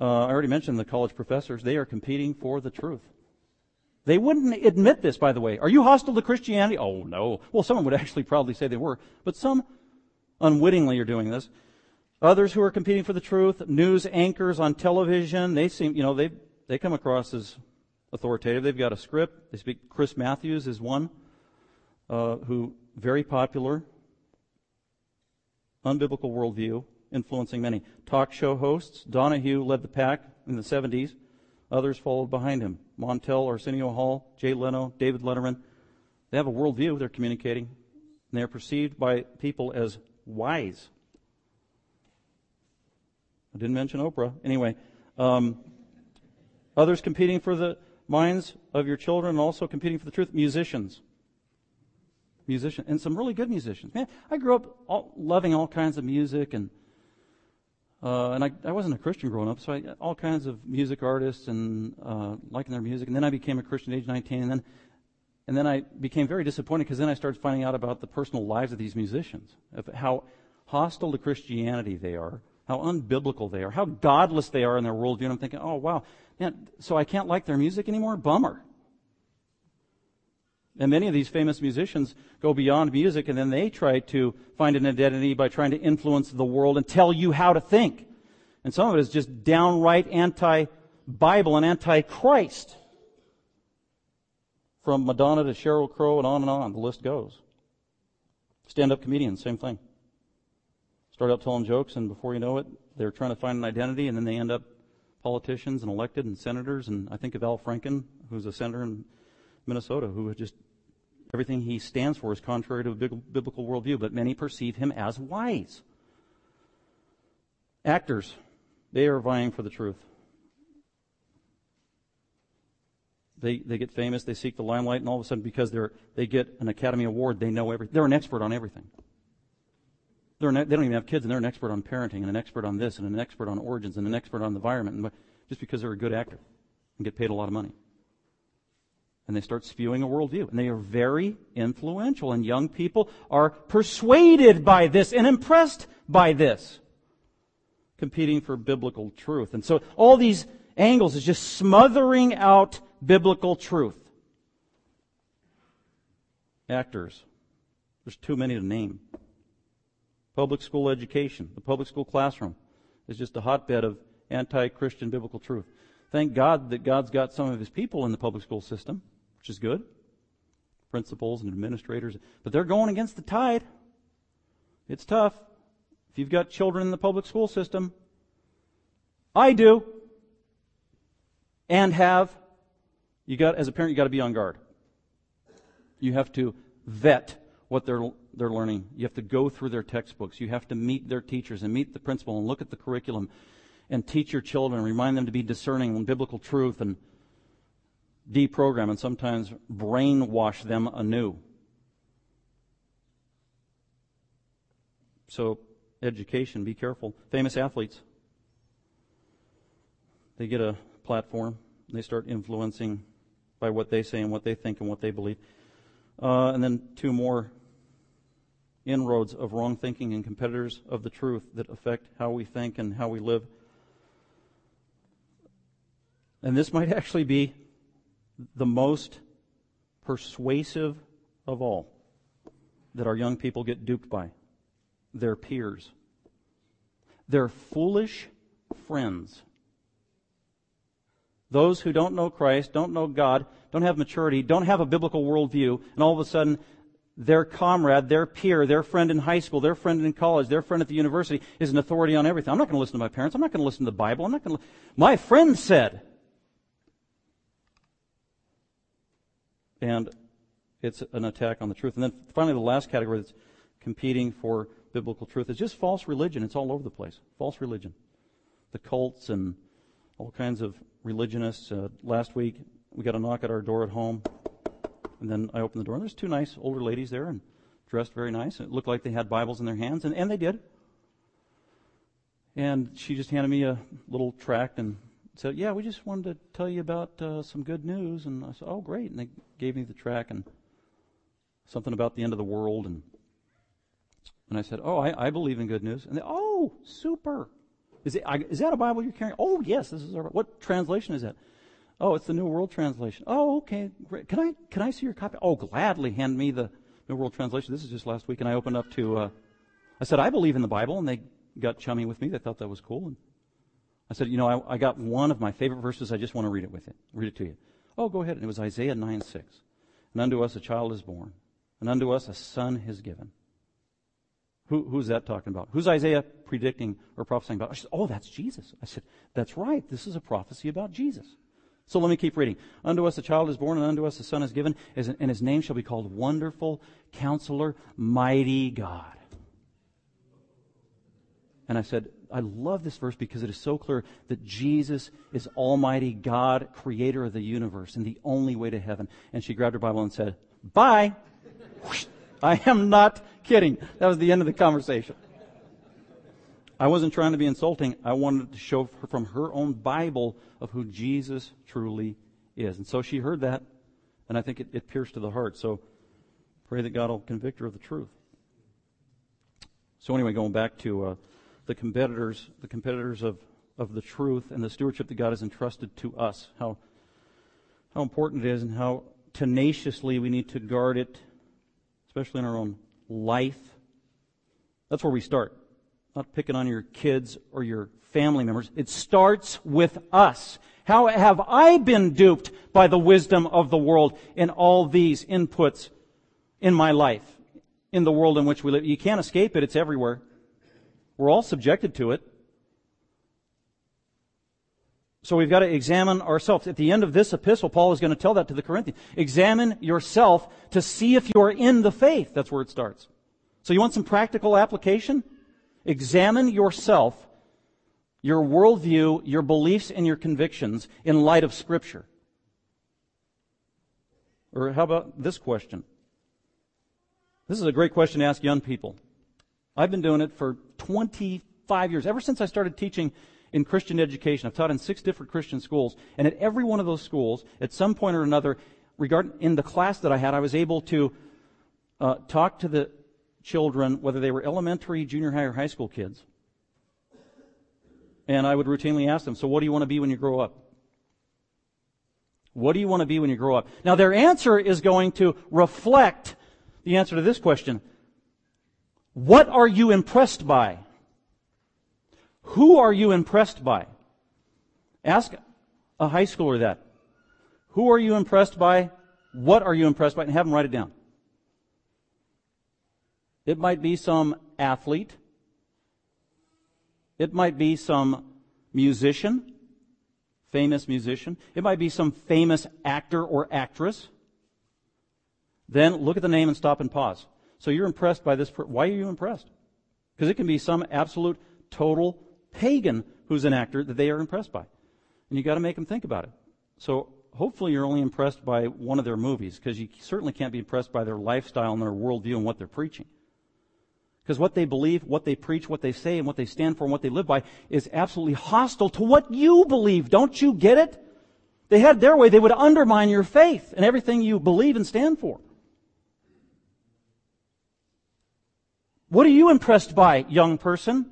Uh, I already mentioned the college professors. They are competing for the truth. They wouldn't admit this, by the way. Are you hostile to Christianity? Oh, no. Well, someone would actually probably say they were, but some unwittingly are doing this. Others who are competing for the truth, news anchors on television, they seem, you know, they they come across as authoritative. They've got a script. They speak. Chris Matthews is one uh, who very popular, unbiblical worldview, influencing many. Talk show hosts. Donahue led the pack in the 70s. Others followed behind him. Montel, Arsenio Hall, Jay Leno, David Letterman. They have a worldview they're communicating. And they're perceived by people as wise. I didn't mention Oprah. Anyway, um, others competing for the minds of your children and also competing for the truth. Musicians musicians, and some really good musicians. Man, I grew up all, loving all kinds of music, and uh, and I, I wasn't a Christian growing up, so I all kinds of music artists and uh, liking their music. And then I became a Christian at age 19, and then and then I became very disappointed because then I started finding out about the personal lives of these musicians, of how hostile to Christianity they are, how unbiblical they are, how godless they are in their worldview. And I'm thinking, oh wow, man, so I can't like their music anymore? Bummer. And many of these famous musicians go beyond music and then they try to find an identity by trying to influence the world and tell you how to think. And some of it is just downright anti-Bible and anti-Christ. From Madonna to Sheryl Crow and on and on, the list goes. Stand-up comedians, same thing. start out telling jokes, and before you know it, they're trying to find an identity, and then they end up politicians and elected and senators. And I think of Al Franken, who's a senator in Minnesota, who just everything he stands for is contrary to a biblical worldview, but many perceive him as wise. Actors, they are vying for the truth. They, they get famous, they seek the limelight, and all of a sudden, because they're, they get an Academy Award, they know everything. They're an expert on everything. They're an, they don't even have kids, and they're an expert on parenting, and an expert on this, and an expert on origins, and an expert on the environment, and just because they're a good actor and get paid a lot of money. And they start spewing a worldview, and they are very influential, and young people are persuaded by this and impressed by this, competing for biblical truth. And so all these angles is just smothering out biblical truth. Actors. There's too many to name. Public school education, the public school classroom is just a hotbed of anti-Christian biblical truth. Thank God that God's got some of his people in the public school system, which is good. Principals and administrators, but they're going against the tide. It's tough. If you've got children in the public school system, I do, and have you got, as a parent, you got to be on guard. You have to vet what they're, they're learning. You have to go through their textbooks. You have to meet their teachers and meet the principal and look at the curriculum and teach your children remind them to be discerning in biblical truth and deprogram and sometimes brainwash them anew. So, education, be careful. Famous athletes, they get a platform, they start influencing by what they say and what they think and what they believe. Uh, and then two more inroads of wrong thinking and competitors of the truth that affect how we think and how we live. And this might actually be the most persuasive of all that our young people get duped by their peers. Their foolish friends those who don't know Christ, don't know God, don't have maturity, don't have a biblical worldview, and all of a sudden their comrade, their peer, their friend in high school, their friend in college, their friend at the university is an authority on everything. I'm not going to listen to my parents. I'm not going to listen to the Bible. I'm not going to. My friend said. And it's an attack on the truth. And then finally, the last category that's competing for biblical truth is just false religion. It's all over the place. False religion. The cults and all kinds of religionists. Uh, last week, we got a knock at our door at home, and then I opened the door, and there's two nice older ladies there, and dressed very nice. It looked like they had Bibles in their hands, and, and they did. And she just handed me a little tract and said, "Yeah, we just wanted to tell you about uh, some good news." And I said, "Oh, great!" And they gave me the tract and something about the end of the world, and and I said, "Oh, I, I believe in good news." And they, "Oh, super!" Is, it, is that a Bible you're carrying? Oh, yes, this is our, what translation is that? Oh, it's the New World Translation. Oh, okay, great. Can I, can I see your copy? Oh, gladly hand me the New World Translation. This is just last week, and I opened up to, uh, I said, I believe in the Bible, and they got chummy with me. They thought that was cool. And I said, you know, I, I got one of my favorite verses. I just want to read it with it. Read it to you. Oh, go ahead. And it was Isaiah 9 6. And unto us a child is born, and unto us a son is given who, who's that talking about? Who's Isaiah predicting or prophesying about? Said, oh, that's Jesus. I said, that's right. This is a prophecy about Jesus. So let me keep reading. Unto us a child is born, and unto us a son is given, and his name shall be called Wonderful Counselor, Mighty God. And I said, I love this verse because it is so clear that Jesus is Almighty God, creator of the universe, and the only way to heaven. And she grabbed her Bible and said, Bye. I am not kidding. That was the end of the conversation. I wasn't trying to be insulting. I wanted to show from her own Bible of who Jesus truly is. And so she heard that, and I think it, it pierced to the heart. So pray that God will convict her of the truth. So anyway, going back to uh, the competitors, the competitors of, of the truth and the stewardship that God has entrusted to us, how, how important it is and how tenaciously we need to guard it especially in our own life. That's where we start. Not picking on your kids or your family members. It starts with us. How have I been duped by the wisdom of the world in all these inputs in my life, in the world in which we live? You can't escape it. It's everywhere. We're all subjected to it. So we've got to examine ourselves. At the end of this epistle, Paul is going to tell that to the Corinthians. Examine yourself to see if you are in the faith. That's where it starts. So you want some practical application? Examine yourself, your worldview, your beliefs, and your convictions in light of Scripture. Or how about this question? This is a great question to ask young people. I've been doing it for 25 years, ever since I started teaching in Christian education. I've taught in six different Christian schools, and at every one of those schools, at some point or another, in the class that I had, I was able to uh, talk to the children, whether they were elementary, junior high, or high school kids. And I would routinely ask them, "So, what do you want to be when you grow up?" What do you want to be when you grow up? Now, their answer is going to reflect the answer to this question. What are you impressed by? Who are you impressed by? Ask a high schooler that. Who are you impressed by? What are you impressed by? And have them write it down. It might be some athlete. It might be some musician, famous musician. It might be some famous actor or actress. Then look at the name and stop and pause. So you're impressed by this. Why are you impressed? Because it can be some absolute, total pagan who's an actor that they are impressed by. And you got to make them think about it. So hopefully you're only impressed by one of their movies because you certainly can't be impressed by their lifestyle and their worldview and what they're preaching. Because what they believe, what they preach, what they say, and what they stand for and what they live by is absolutely hostile to what you believe. Don't you get it? They had their way. They would undermine your faith and everything you believe and stand for. What are you impressed by, young person?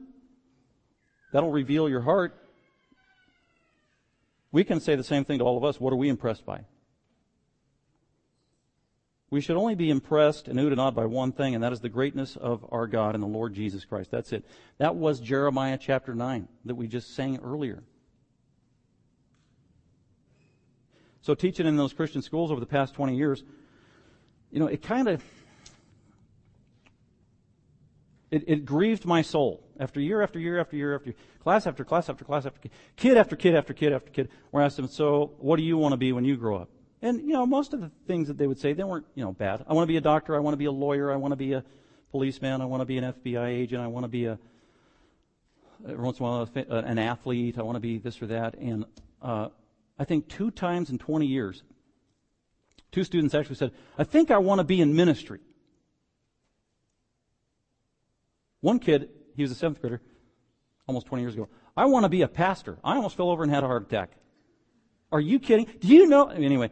That'll reveal your heart. We can say the same thing to all of us. What are we impressed by? We should only be impressed and oohed and awed by one thing, and that is the greatness of our God and the Lord Jesus Christ. That's it. That was Jeremiah chapter 9 that we just sang earlier. So teaching in those Christian schools over the past 20 years, you know, it kind of, it, it, grieved my soul after year after year after year after year, class after class after class after kid, kid after kid after kid after kid. We're asked them, "So, what do you want to be when you grow up?" And you know, most of the things that they would say, they weren't you know bad. I want to be a doctor. I want to be a lawyer. I want to be a policeman. I want to be an FBI agent. I want to be a every once in a while an athlete. I want to be this or that. And uh, I think two times in 20 years, two students actually said, "I think I want to be in ministry." One kid, he was a seventh grader, almost 20 years ago. I want to be a pastor. I almost fell over and had a heart attack. Are you kidding? Do you know? Anyway,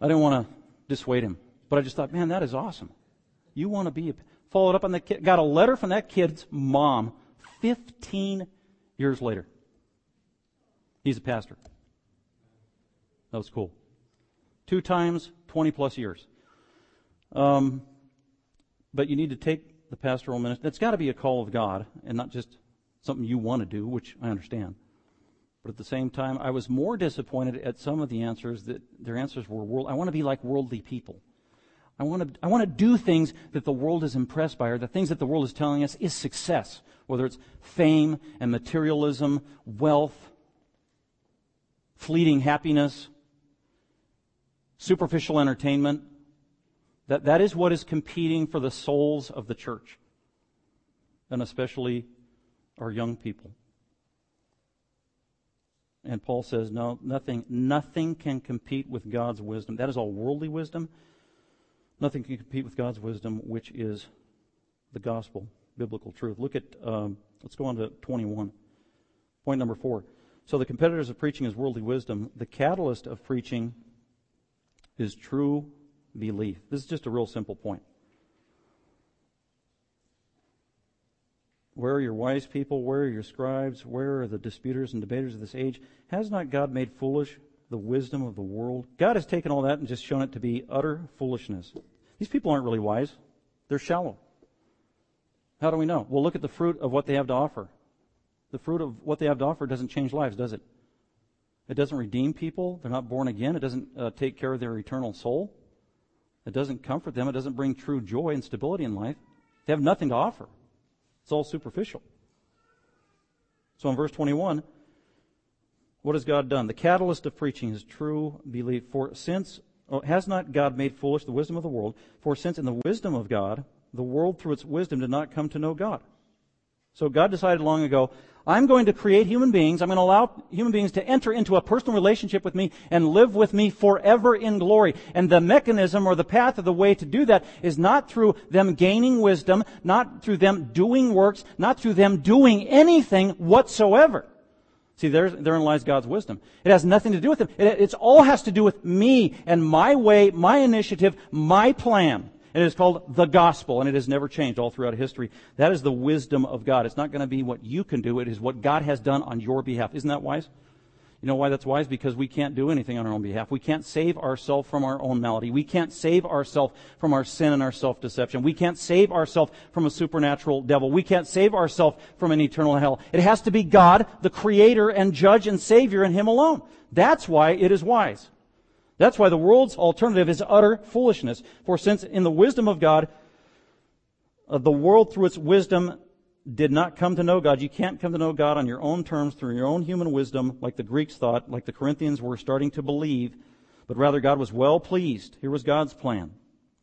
I didn't want to dissuade him, but I just thought, man, that is awesome. You want to be a, followed up on that kid, got a letter from that kid's mom 15 years later. He's a pastor. That was cool. Two times, 20 plus years. Um, but you need to take the pastoral ministry. That's got to be a call of God and not just something you want to do, which I understand. But at the same time, I was more disappointed at some of the answers that their answers were world. I want to be like worldly people. I want to, I want to do things that the world is impressed by or the things that the world is telling us is success, whether it's fame and materialism, wealth, fleeting happiness, superficial entertainment. That, that is what is competing for the souls of the church, and especially our young people. And Paul says, no, nothing, nothing can compete with God's wisdom. That is all worldly wisdom. Nothing can compete with God's wisdom, which is the gospel, biblical truth. Look at, um, let's go on to 21. Point number four. So the competitors of preaching is worldly wisdom. The catalyst of preaching is true belief. This is just a real simple point. Where are your wise people? Where are your scribes? Where are the disputers and debaters of this age? Has not God made foolish the wisdom of the world? God has taken all that and just shown it to be utter foolishness. These people aren't really wise. They're shallow. How do we know? Well, look at the fruit of what they have to offer. The fruit of what they have to offer doesn't change lives, does it? It doesn't redeem people. They're not born again. It doesn't uh, take care of their eternal soul. It doesn't comfort them. It doesn't bring true joy and stability in life. They have nothing to offer. It's all superficial. So in verse 21, what has God done? The catalyst of preaching is true belief. For since oh, has not God made foolish the wisdom of the world? For since in the wisdom of God, the world through its wisdom did not come to know God. So God decided long ago, I'm going to create human beings. I'm going to allow human beings to enter into a personal relationship with me and live with me forever in glory. And the mechanism or the path of the way to do that is not through them gaining wisdom, not through them doing works, not through them doing anything whatsoever. See, therein lies God's wisdom. It has nothing to do with them. It, it all has to do with me and my way, my initiative, my plan. And it is called the gospel, and it has never changed all throughout history. That is the wisdom of God. It's not going to be what you can do, it is what God has done on your behalf. Isn't that wise? You know why that's wise? Because we can't do anything on our own behalf. We can't save ourselves from our own malady. We can't save ourselves from our sin and our self-deception. We can't save ourselves from a supernatural devil. We can't save ourselves from an eternal hell. It has to be God, the creator and judge and savior and Him alone. That's why it is wise. That's why the world's alternative is utter foolishness. For since in the wisdom of God, uh, the world through its wisdom did not come to know God. You can't come to know God on your own terms through your own human wisdom, like the Greeks thought, like the Corinthians were starting to believe, but rather God was well pleased. Here was God's plan.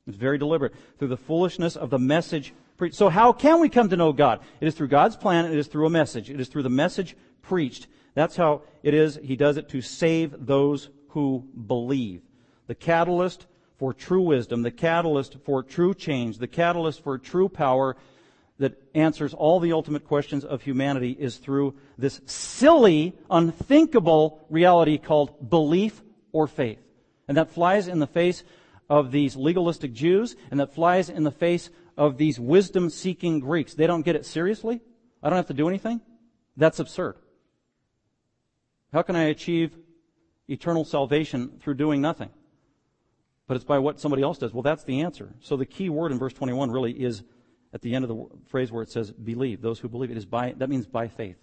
It's very deliberate. Through the foolishness of the message preached. So how can we come to know God? It is through God's plan. It is through a message. It is through the message preached. That's how it is. He does it to save those who believe. The catalyst for true wisdom, the catalyst for true change, the catalyst for true power that answers all the ultimate questions of humanity is through this silly, unthinkable reality called belief or faith. And that flies in the face of these legalistic Jews, and that flies in the face of these wisdom seeking Greeks. They don't get it seriously. I don't have to do anything. That's absurd. How can I achieve eternal salvation through doing nothing. But it's by what somebody else does. Well, that's the answer. So the key word in verse 21 really is at the end of the phrase where it says believe. Those who believe. It is by, that means by faith.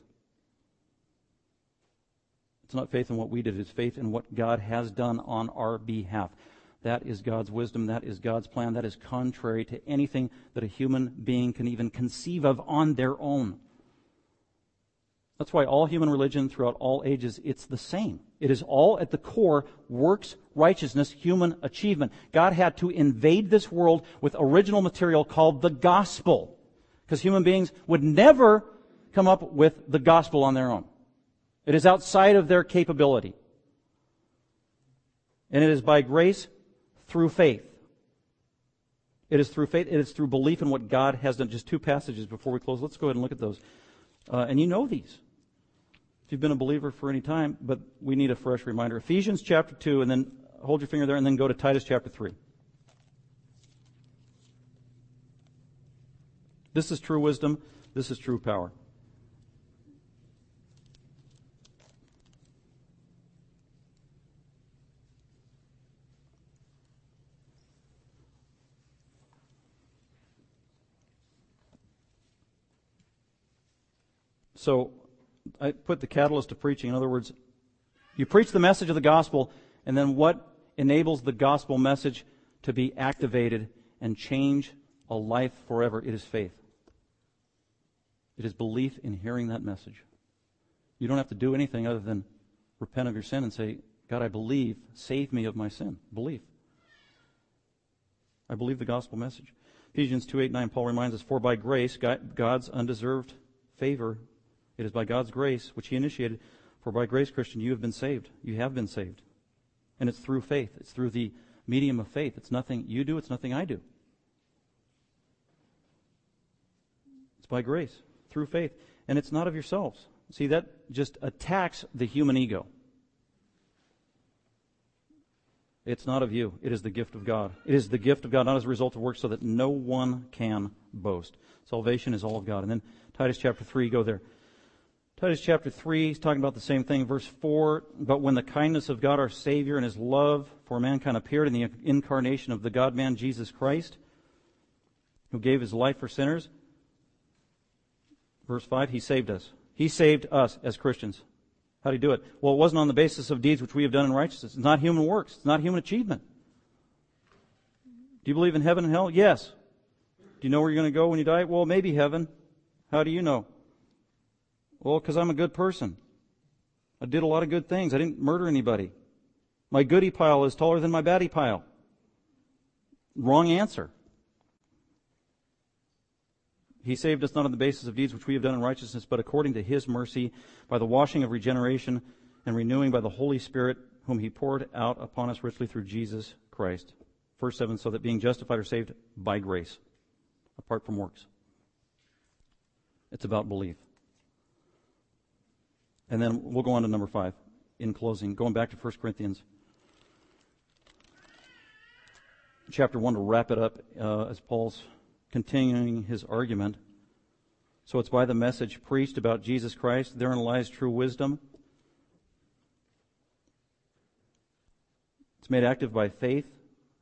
It's not faith in what we did. It's faith in what God has done on our behalf. That is God's wisdom. That is God's plan. That is contrary to anything that a human being can even conceive of on their own. That's why all human religion throughout all ages, it's the same. It is all at the core works, righteousness, human achievement. God had to invade this world with original material called the gospel. Because human beings would never come up with the gospel on their own. It is outside of their capability. And it is by grace through faith. It is through faith. It is through belief in what God has done. Just two passages before we close. Let's go ahead and look at those. Uh, and you know these if you've been a believer for any time, but we need a fresh reminder. Ephesians chapter 2, and then hold your finger there, and then go to Titus chapter 3. This is true wisdom. This is true power. So, I put the catalyst of preaching. In other words, you preach the message of the gospel, and then what enables the gospel message to be activated and change a life forever? It is faith. It is belief in hearing that message. You don't have to do anything other than repent of your sin and say, God, I believe, save me of my sin. Believe. I believe the gospel message. Ephesians 2 8 9, Paul reminds us, For by grace, God's undeserved favor it is by God's grace, which He initiated. For by grace, Christian, you have been saved. You have been saved. And it's through faith. It's through the medium of faith. It's nothing you do, it's nothing I do. It's by grace, through faith. And it's not of yourselves. See, that just attacks the human ego. It's not of you. It is the gift of God. It is the gift of God, not as a result of works, so that no one can boast. Salvation is all of God. And then Titus chapter 3, go there. Titus chapter 3 he's talking about the same thing. Verse 4 But when the kindness of God our Savior and his love for mankind appeared in the incarnation of the God man Jesus Christ, who gave his life for sinners, verse 5, he saved us. He saved us as Christians. How did he do it? Well, it wasn't on the basis of deeds which we have done in righteousness. It's not human works. It's not human achievement. Do you believe in heaven and hell? Yes. Do you know where you're going to go when you die? Well, maybe heaven. How do you know? Well, because I'm a good person. I did a lot of good things. I didn't murder anybody. My goody pile is taller than my baddie pile. Wrong answer. He saved us not on the basis of deeds which we have done in righteousness, but according to his mercy, by the washing of regeneration and renewing by the Holy Spirit, whom he poured out upon us richly through Jesus Christ. Verse 7 so that being justified or saved by grace, apart from works. It's about belief. And then we'll go on to number 5 in closing, going back to 1 Corinthians chapter 1 to wrap it up uh, as Paul's continuing his argument. So it's by the message preached about Jesus Christ. Therein lies true wisdom. It's made active by faith.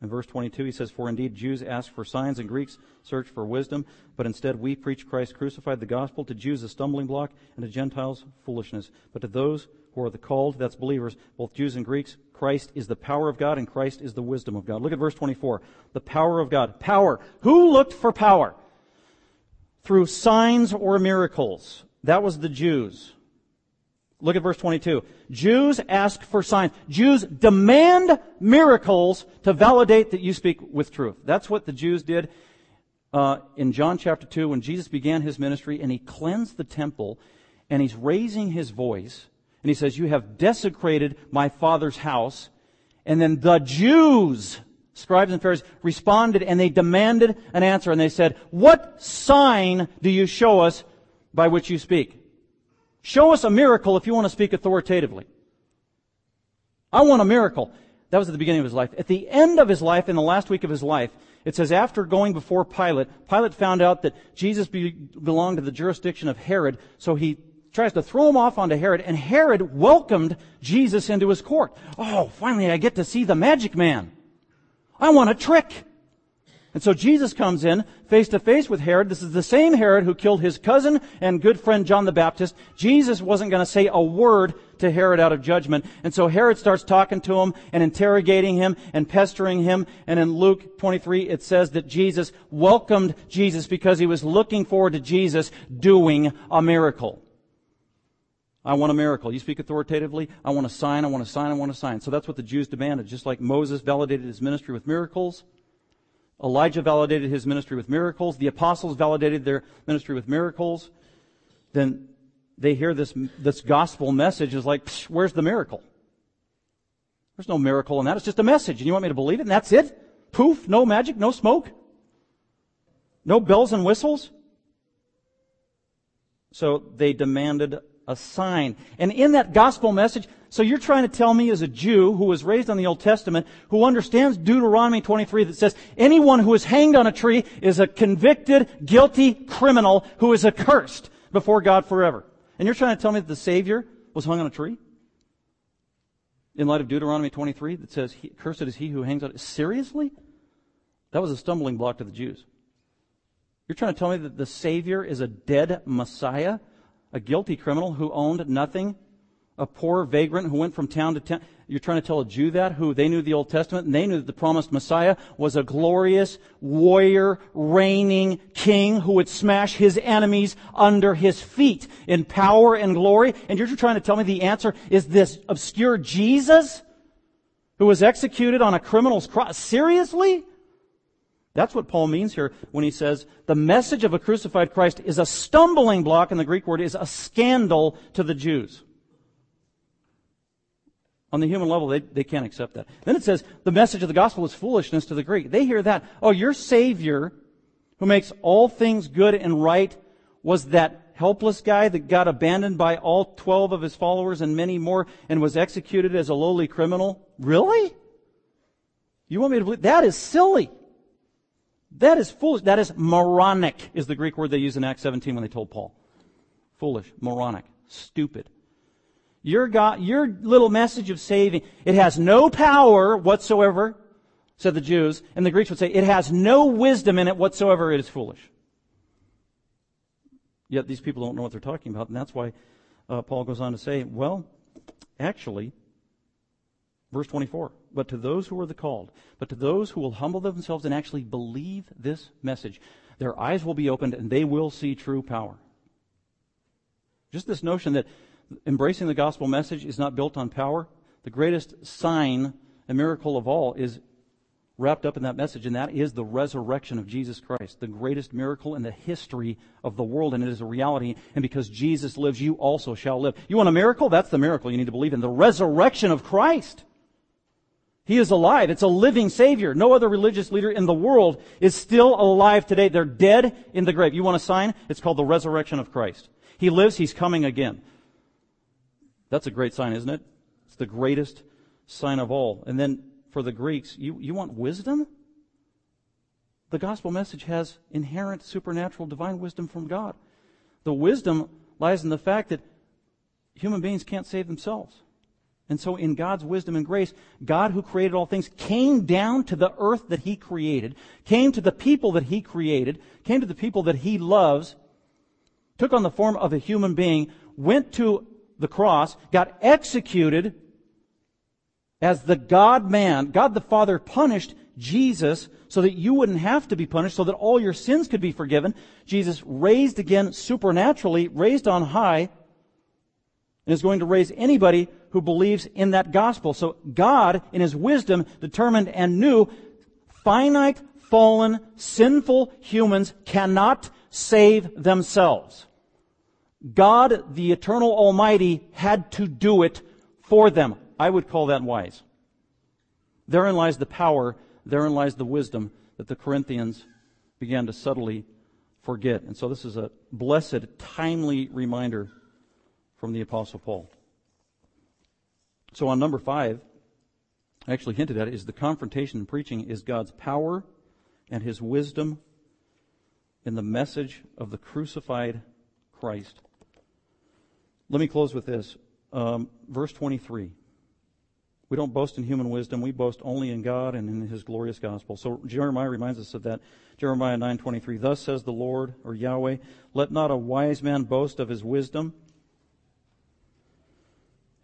In verse 22, he says, For indeed Jews ask for signs and Greeks search for wisdom, but instead we preach Christ crucified, the gospel to Jews a stumbling block, and to Gentiles foolishness. But to those who are the called, that's believers, both Jews and Greeks, Christ is the power of God and Christ is the wisdom of God. Look at verse 24. The power of God. Power. Who looked for power? Through signs or miracles. That was the Jews. Look at verse 22. Jews ask for signs. Jews demand miracles to validate that you speak with truth. That's what the Jews did uh, in John chapter 2 when Jesus began his ministry and he cleansed the temple and he's raising his voice and he says, You have desecrated my father's house. And then the Jews, scribes and Pharisees, responded and they demanded an answer and they said, What sign do you show us by which you speak? Show us a miracle if you want to speak authoritatively. I want a miracle. That was at the beginning of his life. At the end of his life, in the last week of his life, it says after going before Pilate, Pilate found out that Jesus be, belonged to the jurisdiction of Herod, so he tries to throw him off onto Herod, and Herod welcomed Jesus into his court. Oh, finally I get to see the magic man. I want a trick. And so Jesus comes in face to face with Herod. This is the same Herod who killed his cousin and good friend John the Baptist. Jesus wasn't going to say a word to Herod out of judgment. And so Herod starts talking to him and interrogating him and pestering him. And in Luke 23, it says that Jesus welcomed Jesus because he was looking forward to Jesus doing a miracle. I want a miracle. You speak authoritatively. I want a sign. I want a sign. I want a sign. So that's what the Jews demanded. Just like Moses validated his ministry with miracles, Elijah validated his ministry with miracles. The apostles validated their ministry with miracles. Then they hear this, this gospel message is like, where's the miracle? There's no miracle in that. It's just a message. And you want me to believe it? And that's it? Poof, no magic, no smoke, no bells and whistles. So they demanded a sign. And in that gospel message, so you're trying to tell me as a Jew who was raised on the Old Testament, who understands Deuteronomy 23 that says anyone who is hanged on a tree is a convicted, guilty criminal who is accursed before God forever. And you're trying to tell me that the Savior was hung on a tree? In light of Deuteronomy 23 that says, cursed is he who hangs on. It. Seriously? That was a stumbling block to the Jews. You're trying to tell me that the Savior is a dead Messiah a guilty criminal who owned nothing, a poor vagrant who went from town to town. You're trying to tell a Jew that who they knew the Old Testament and they knew that the promised Messiah was a glorious warrior, reigning king who would smash his enemies under his feet in power and glory. And you're trying to tell me the answer is this obscure Jesus who was executed on a criminal's cross? Seriously? That's what Paul means here when he says the message of a crucified Christ is a stumbling block, and the Greek word is a scandal to the Jews. On the human level, they, they can't accept that. Then it says the message of the gospel is foolishness to the Greek. They hear that. Oh, your Savior, who makes all things good and right, was that helpless guy that got abandoned by all 12 of his followers and many more and was executed as a lowly criminal? Really? You want me to believe? That is silly. That is foolish. That is moronic, is the Greek word they use in Acts 17 when they told Paul. Foolish, moronic, stupid. Your God, your little message of saving, it has no power whatsoever, said the Jews, and the Greeks would say, it has no wisdom in it whatsoever, it is foolish. Yet these people don't know what they're talking about, and that's why uh, Paul goes on to say, well, actually, Verse 24. But to those who are the called, but to those who will humble themselves and actually believe this message, their eyes will be opened and they will see true power. Just this notion that embracing the gospel message is not built on power. The greatest sign and miracle of all is wrapped up in that message, and that is the resurrection of Jesus Christ, the greatest miracle in the history of the world, and it is a reality. And because Jesus lives, you also shall live. You want a miracle? That's the miracle you need to believe in. The resurrection of Christ. He is alive. It's a living Savior. No other religious leader in the world is still alive today. They're dead in the grave. You want a sign? It's called the resurrection of Christ. He lives. He's coming again. That's a great sign, isn't it? It's the greatest sign of all. And then for the Greeks, you, you want wisdom? The gospel message has inherent supernatural divine wisdom from God. The wisdom lies in the fact that human beings can't save themselves. And so, in God's wisdom and grace, God who created all things came down to the earth that He created, came to the people that He created, came to the people that He loves, took on the form of a human being, went to the cross, got executed as the God man, God the Father punished Jesus so that you wouldn't have to be punished, so that all your sins could be forgiven. Jesus raised again supernaturally, raised on high, and is going to raise anybody who believes in that gospel. So God, in His wisdom, determined and knew finite, fallen, sinful humans cannot save themselves. God, the eternal Almighty, had to do it for them. I would call that wise. Therein lies the power, therein lies the wisdom that the Corinthians began to subtly forget. And so this is a blessed, timely reminder from the Apostle Paul. So on number five, I actually hinted at it, is the confrontation in preaching is God's power and his wisdom in the message of the crucified Christ. Let me close with this. Um, verse 23. We don't boast in human wisdom. We boast only in God and in His glorious gospel. So Jeremiah reminds us of that. Jeremiah 9:23. Thus says the Lord or Yahweh, let not a wise man boast of his wisdom,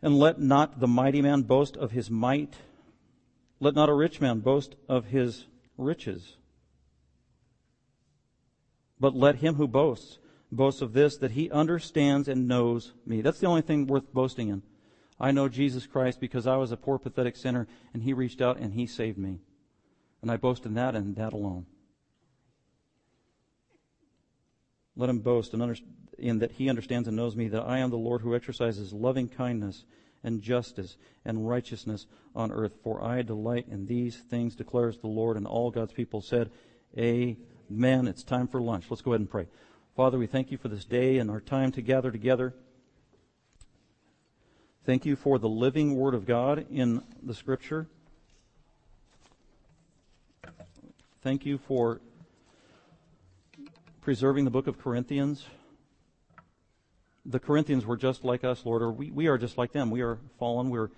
and let not the mighty man boast of his might. Let not a rich man boast of his riches. But let him who boasts boast of this, that he understands and knows me. That's the only thing worth boasting in. I know Jesus Christ because I was a poor, pathetic sinner, and He reached out and He saved me. And I boast in that and that alone. Let him boast in that he understands and knows me, that I am the Lord who exercises loving kindness and justice and righteousness on earth. For I delight in these things, declares the Lord. And all God's people said, Amen. It's time for lunch. Let's go ahead and pray. Father, we thank you for this day and our time to gather together. Thank you for the living Word of God in the Scripture. Thank you for preserving the book of Corinthians. The Corinthians were just like us, Lord, or we, we are just like them. We are fallen. We're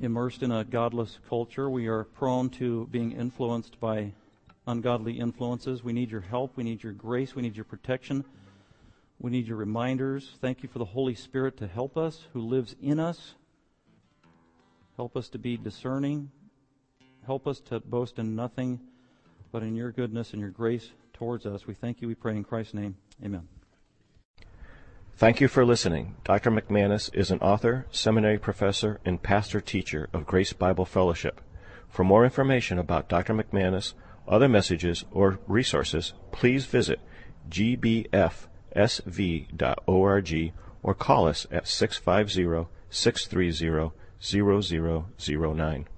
immersed in a godless culture. We are prone to being influenced by ungodly influences. We need your help. We need your grace. We need your protection. We need your reminders. Thank you for the Holy Spirit to help us, who lives in us. Help us to be discerning. Help us to boast in nothing but in your goodness and your grace towards us. We thank you. We pray in Christ's name. Amen. Thank you for listening. Dr. McManus is an author, seminary professor, and pastor teacher of Grace Bible Fellowship. For more information about Dr. McManus, other messages, or resources, please visit gbfsv.org or call us at 650 630 0009.